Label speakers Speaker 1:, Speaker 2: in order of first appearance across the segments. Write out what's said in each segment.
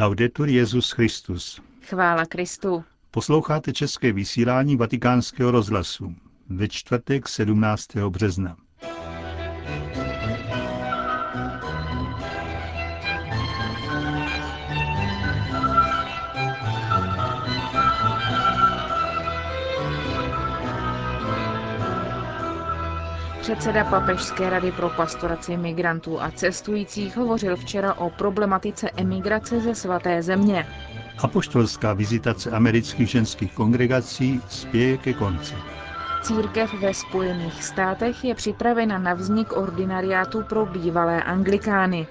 Speaker 1: Laudetur Jezus Christus.
Speaker 2: Chvála Kristu.
Speaker 1: Posloucháte české vysílání Vatikánského rozhlasu ve čtvrtek 17. března.
Speaker 2: Předseda Papežské rady pro pastoraci migrantů a cestujících hovořil včera o problematice emigrace ze svaté země.
Speaker 1: Apoštolská vizitace amerických ženských kongregací spěje ke konci.
Speaker 2: Církev ve Spojených státech je připravena na vznik ordinariátu pro bývalé anglikány.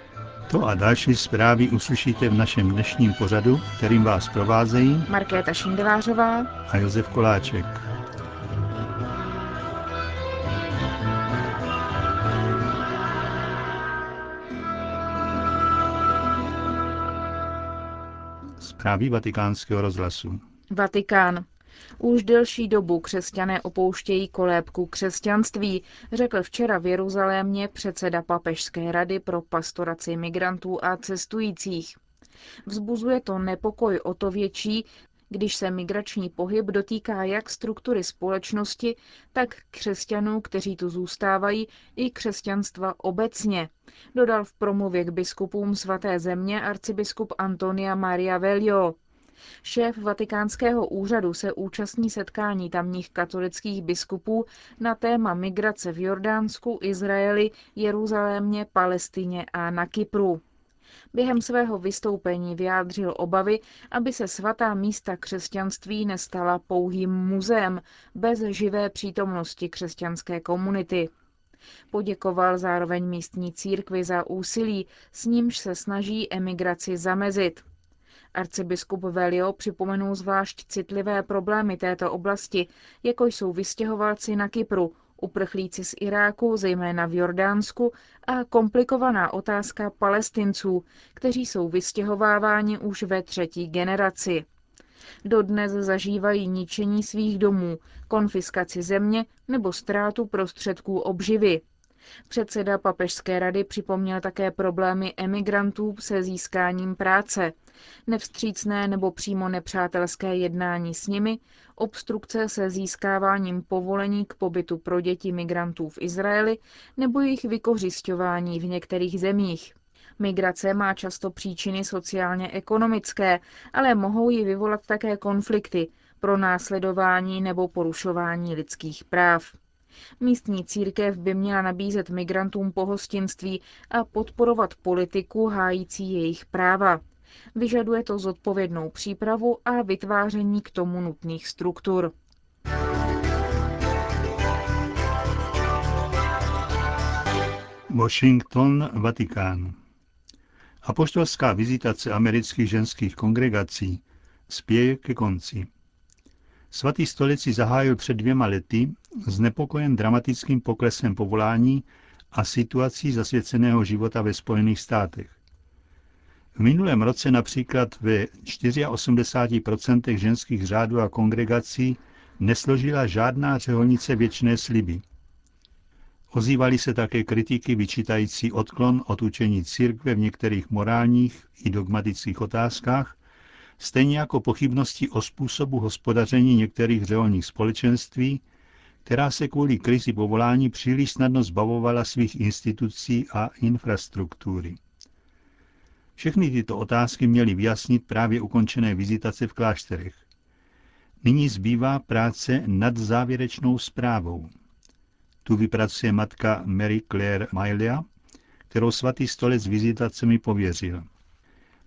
Speaker 1: To a další zprávy uslyšíte v našem dnešním pořadu, kterým vás provázejí
Speaker 2: Markéta Šindelářová
Speaker 1: a Josef Koláček. Zprávy vatikánského rozhlasu.
Speaker 2: Vatikán. Už delší dobu křesťané opouštějí kolébku křesťanství, řekl včera v Jeruzalémě předseda Papežské rady pro pastoraci migrantů a cestujících. Vzbuzuje to nepokoj o to větší, když se migrační pohyb dotýká jak struktury společnosti, tak křesťanů, kteří tu zůstávají, i křesťanstva obecně, dodal v promluvě k biskupům svaté země arcibiskup Antonia Maria Velio. Šéf vatikánského úřadu se účastní setkání tamních katolických biskupů na téma migrace v Jordánsku, Izraeli, Jeruzalémě, Palestině a na Kypru. Během svého vystoupení vyjádřil obavy, aby se svatá místa křesťanství nestala pouhým muzeem bez živé přítomnosti křesťanské komunity. Poděkoval zároveň místní církvi za úsilí, s nímž se snaží emigraci zamezit. Arcibiskup Velio připomenul zvlášť citlivé problémy této oblasti, jako jsou vystěhovalci na Kypru, uprchlíci z Iráku, zejména v Jordánsku, a komplikovaná otázka palestinců, kteří jsou vystěhováváni už ve třetí generaci. Dodnes zažívají ničení svých domů, konfiskaci země nebo ztrátu prostředků obživy. Předseda Papežské rady připomněl také problémy emigrantů se získáním práce, nevstřícné nebo přímo nepřátelské jednání s nimi, obstrukce se získáváním povolení k pobytu pro děti migrantů v Izraeli nebo jejich vykořišťování v některých zemích. Migrace má často příčiny sociálně-ekonomické, ale mohou ji vyvolat také konflikty, pro následování nebo porušování lidských práv. Místní církev by měla nabízet migrantům pohostinství a podporovat politiku hájící jejich práva. Vyžaduje to zodpovědnou přípravu a vytváření k tomu nutných struktur.
Speaker 1: Washington, Vatikán. Apoštolská vizitace amerických ženských kongregací spěje ke konci. Svatý stolici zahájil před dvěma lety znepokojen dramatickým poklesem povolání a situací zasvěceného života ve Spojených státech. V minulém roce například ve 84% ženských řádů a kongregací nesložila žádná řeholnice věčné sliby. Ozývaly se také kritiky vyčítající odklon od učení církve v některých morálních i dogmatických otázkách, stejně jako pochybnosti o způsobu hospodaření některých řeholních společenství, která se kvůli krizi povolání příliš snadno zbavovala svých institucí a infrastruktury. Všechny tyto otázky měly vyjasnit právě ukončené vizitace v klášterech. Nyní zbývá práce nad závěrečnou zprávou. Tu vypracuje matka Mary Claire Mailia, kterou svatý stolec vizitacemi pověřil.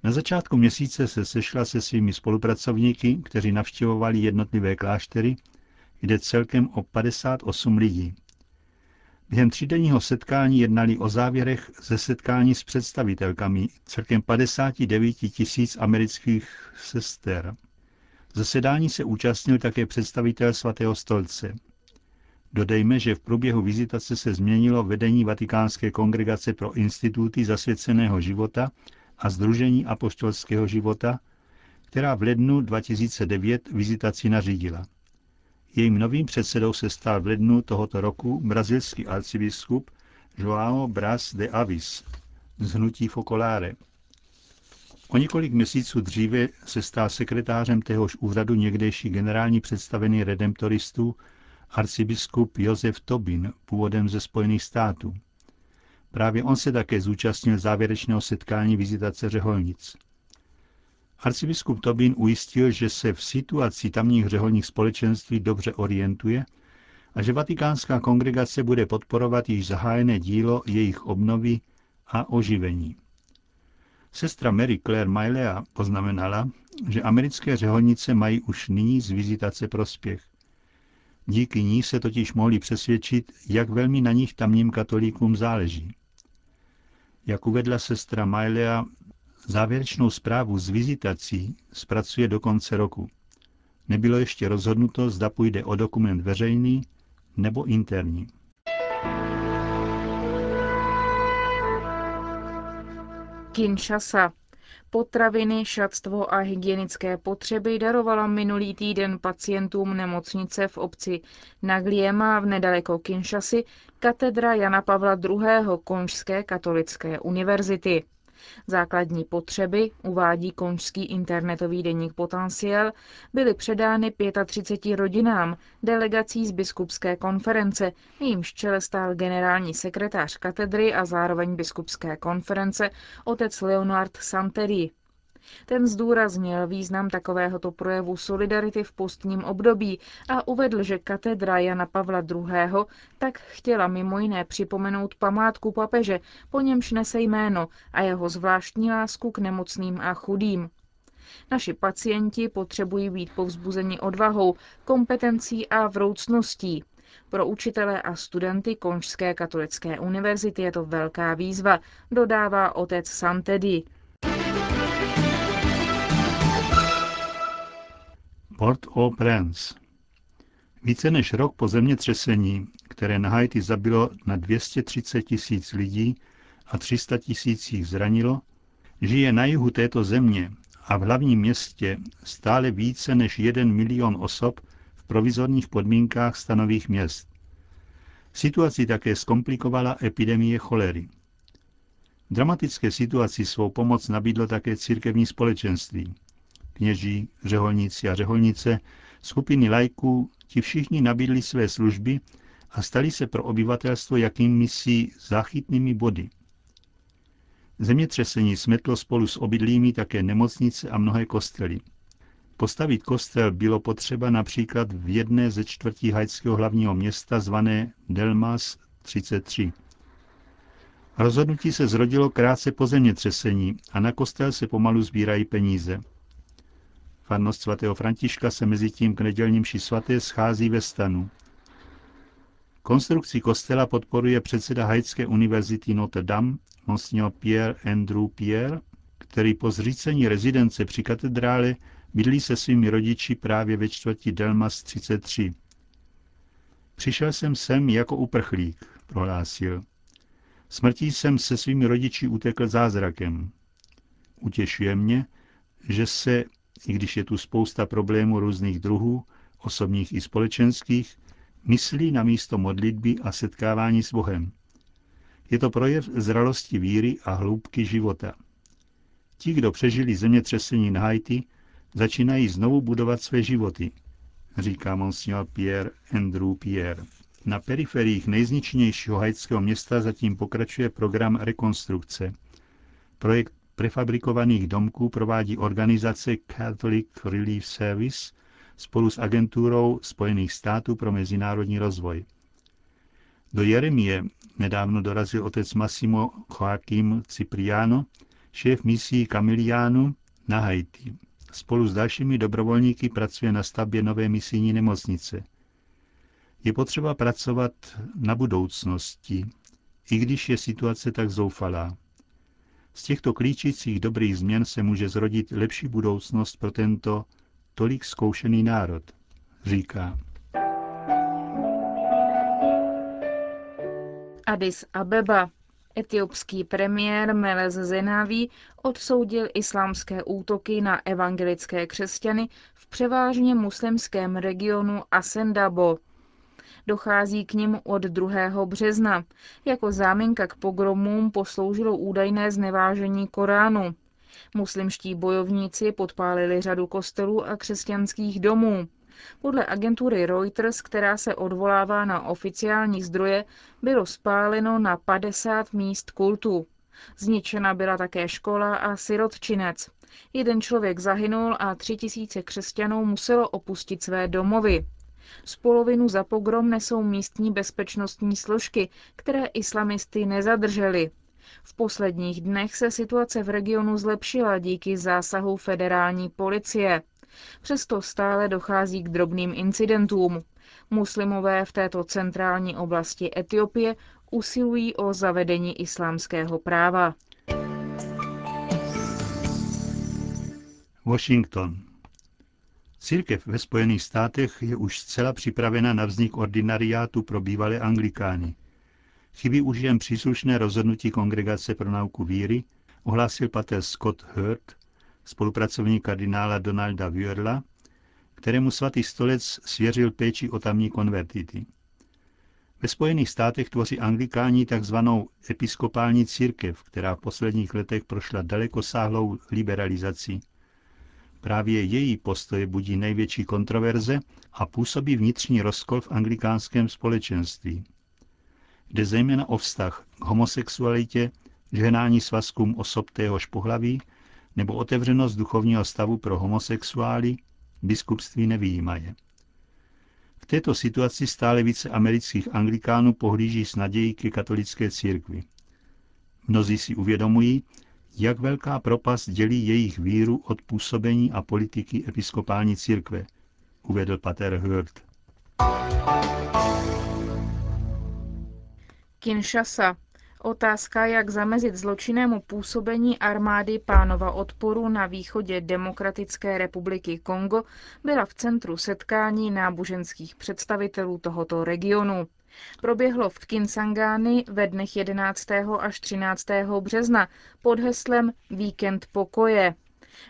Speaker 1: Na začátku měsíce se sešla se svými spolupracovníky, kteří navštěvovali jednotlivé kláštery, jde celkem o 58 lidí. Během třídenního setkání jednali o závěrech ze setkání s představitelkami celkem 59 tisíc amerických sester. Zasedání se účastnil také představitel svatého stolce. Dodejme, že v průběhu vizitace se změnilo vedení Vatikánské kongregace pro instituty zasvěceného života a Združení apoštolského života, která v lednu 2009 vizitaci nařídila. Jejím novým předsedou se stal v lednu tohoto roku brazilský arcibiskup João Bras de Avis z hnutí Focolare. O několik měsíců dříve se stal sekretářem téhož úřadu někdejší generální představený redemptoristů arcibiskup Josef Tobin, původem ze Spojených států. Právě on se také zúčastnil závěrečného setkání vizitace řeholnic. Arcibiskup Tobin ujistil, že se v situaci tamních řeholních společenství dobře orientuje a že vatikánská kongregace bude podporovat již zahájené dílo jejich obnovy a oživení. Sestra Mary Claire Mailea poznamenala, že americké řeholnice mají už nyní z vizitace prospěch. Díky ní se totiž mohli přesvědčit, jak velmi na nich tamním katolíkům záleží. Jak uvedla sestra Mailea, závěrečnou zprávu z vizitací zpracuje do konce roku. Nebylo ještě rozhodnuto, zda půjde o dokument veřejný nebo interní.
Speaker 2: Kinshasa. Potraviny, šatstvo a hygienické potřeby darovala minulý týden pacientům nemocnice v obci Nagliema v nedaleko Kinshasy katedra Jana Pavla II. Konžské katolické univerzity. Základní potřeby, uvádí konžský internetový deník Potenciál, byly předány 35 rodinám, delegací z biskupské konference, jejímž čele stál generální sekretář katedry a zároveň biskupské konference otec Leonard Santeri. Ten zdůraznil význam takovéhoto projevu solidarity v postním období a uvedl, že katedra Jana Pavla II. tak chtěla mimo jiné připomenout památku papeže, po němž nese jméno a jeho zvláštní lásku k nemocným a chudým. Naši pacienti potřebují být povzbuzeni odvahou, kompetencí a vroucností. Pro učitele a studenty Konžské katolické univerzity je to velká výzva, dodává otec Santedy.
Speaker 1: Port-au-Prince. Více než rok po zemětřesení, které na Haiti zabilo na 230 tisíc lidí a 300 tisíc jich zranilo, žije na jihu této země a v hlavním městě stále více než jeden milion osob v provizorních podmínkách stanových měst. Situaci také zkomplikovala epidemie cholery. Dramatické situaci svou pomoc nabídlo také církevní společenství kněží, řeholníci a řeholnice, skupiny lajků, ti všichni nabídli své služby a stali se pro obyvatelstvo jakýmisi záchytnými body. Zemětřesení smetlo spolu s obydlími také nemocnice a mnohé kostely. Postavit kostel bylo potřeba například v jedné ze čtvrtí haitského hlavního města zvané Delmas 33. Rozhodnutí se zrodilo krátce po zemětřesení a na kostel se pomalu sbírají peníze. Farnost svatého Františka se mezi tím k nedělním ši svaté schází ve stanu. Konstrukci kostela podporuje předseda Haitské univerzity Notre Dame, monsignor Pierre Andrew Pierre, který po zřícení rezidence při katedrále bydlí se svými rodiči právě ve čtvrti Delmas 33. Přišel jsem sem jako uprchlík, prohlásil. Smrtí jsem se svými rodiči utekl zázrakem. Utěšuje mě, že se i když je tu spousta problémů různých druhů, osobních i společenských, myslí na místo modlitby a setkávání s Bohem. Je to projev zralosti víry a hloubky života. Ti, kdo přežili zemětřesení na Haiti, začínají znovu budovat své životy, říká monsignor Pierre Andrew Pierre. Na periferiích nejzničnějšího haitského města zatím pokračuje program rekonstrukce. Projekt prefabrikovaných domků provádí organizace Catholic Relief Service spolu s agenturou Spojených států pro mezinárodní rozvoj. Do Jeremie nedávno dorazil otec Massimo Joaquim Cipriano, šéf misí Camiliánu na Haiti. Spolu s dalšími dobrovolníky pracuje na stavbě nové misijní nemocnice. Je potřeba pracovat na budoucnosti, i když je situace tak zoufalá. Z těchto klíčících dobrých změn se může zrodit lepší budoucnost pro tento tolik zkoušený národ, říká.
Speaker 2: Addis Abeba. Etiopský premiér Melez Zenaví odsoudil islámské útoky na evangelické křesťany v převážně muslimském regionu Asendabo Dochází k nim od 2. března. Jako záminka k pogromům posloužilo údajné znevážení Koránu. Muslimští bojovníci podpálili řadu kostelů a křesťanských domů. Podle agentury Reuters, která se odvolává na oficiální zdroje, bylo spáleno na 50 míst kultu. Zničena byla také škola a sirotčinec. Jeden člověk zahynul a tři tisíce křesťanů muselo opustit své domovy. Z polovinu za pogrom nesou místní bezpečnostní složky, které islamisty nezadržely. V posledních dnech se situace v regionu zlepšila díky zásahu federální policie. Přesto stále dochází k drobným incidentům. Muslimové v této centrální oblasti Etiopie usilují o zavedení islámského práva.
Speaker 1: Washington. Církev ve Spojených státech je už zcela připravena na vznik ordinariátu pro bývalé anglikány. Chybí už jen příslušné rozhodnutí Kongregace pro nauku víry, ohlásil pater Scott Hurt, spolupracovník kardinála Donalda Wierla, kterému svatý stolec svěřil péči o tamní konvertity. Ve Spojených státech tvoří anglikáni tzv. episkopální církev, která v posledních letech prošla dalekosáhlou liberalizací. Právě její postoje budí největší kontroverze a působí vnitřní rozkol v anglikánském společenství. Jde zejména o vztah k homosexualitě, ženání svazkům osob téhož pohlaví nebo otevřenost duchovního stavu pro homosexuály, biskupství nevýjímaje. V této situaci stále více amerických anglikánů pohlíží s nadějí ke katolické církvi. Mnozí si uvědomují, jak velká propast dělí jejich víru od působení a politiky episkopální církve, uvedl pater Hurt.
Speaker 2: Kinshasa. Otázka, jak zamezit zločinnému působení armády pánova odporu na východě Demokratické republiky Kongo, byla v centru setkání náboženských představitelů tohoto regionu. Proběhlo v Kinsangány ve dnech 11. až 13. března pod heslem Víkend pokoje.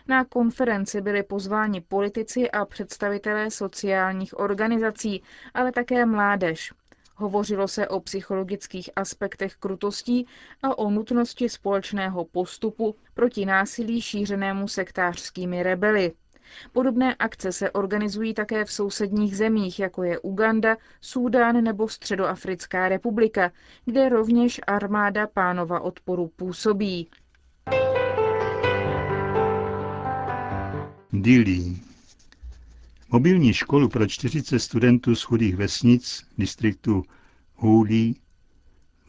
Speaker 2: Na konferenci byli pozváni politici a představitelé sociálních organizací, ale také mládež. Hovořilo se o psychologických aspektech krutostí a o nutnosti společného postupu proti násilí šířenému sektářskými rebely. Podobné akce se organizují také v sousedních zemích, jako je Uganda, Súdán nebo Středoafrická republika, kde rovněž armáda pánova odporu působí.
Speaker 1: Dili. Mobilní školu pro 40 studentů z chudých vesnic distriktu Hůlí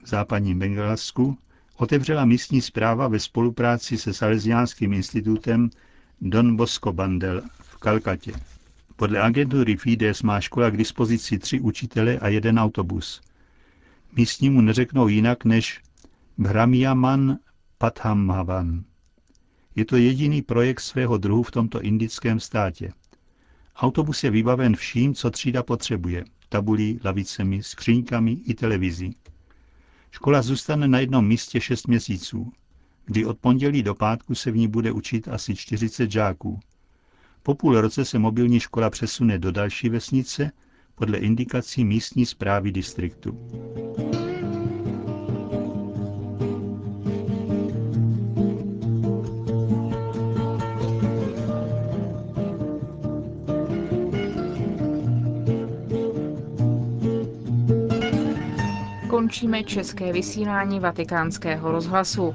Speaker 1: v západním Bengalsku otevřela místní zpráva ve spolupráci se Salesiánským institutem Don Bosco Bandel v Kalkatě. Podle agentury Fides má škola k dispozici tři učitele a jeden autobus. Místnímu neřeknou jinak než Brahmiaman Pathamhavan. Je to jediný projekt svého druhu v tomto indickém státě. Autobus je vybaven vším, co třída potřebuje. Tabulí, lavicemi, skříňkami i televizí. Škola zůstane na jednom místě 6 měsíců kdy od pondělí do pátku se v ní bude učit asi 40 žáků. Po půl roce se mobilní škola přesune do další vesnice podle indikací místní zprávy distriktu.
Speaker 2: Končíme české vysílání vatikánského rozhlasu.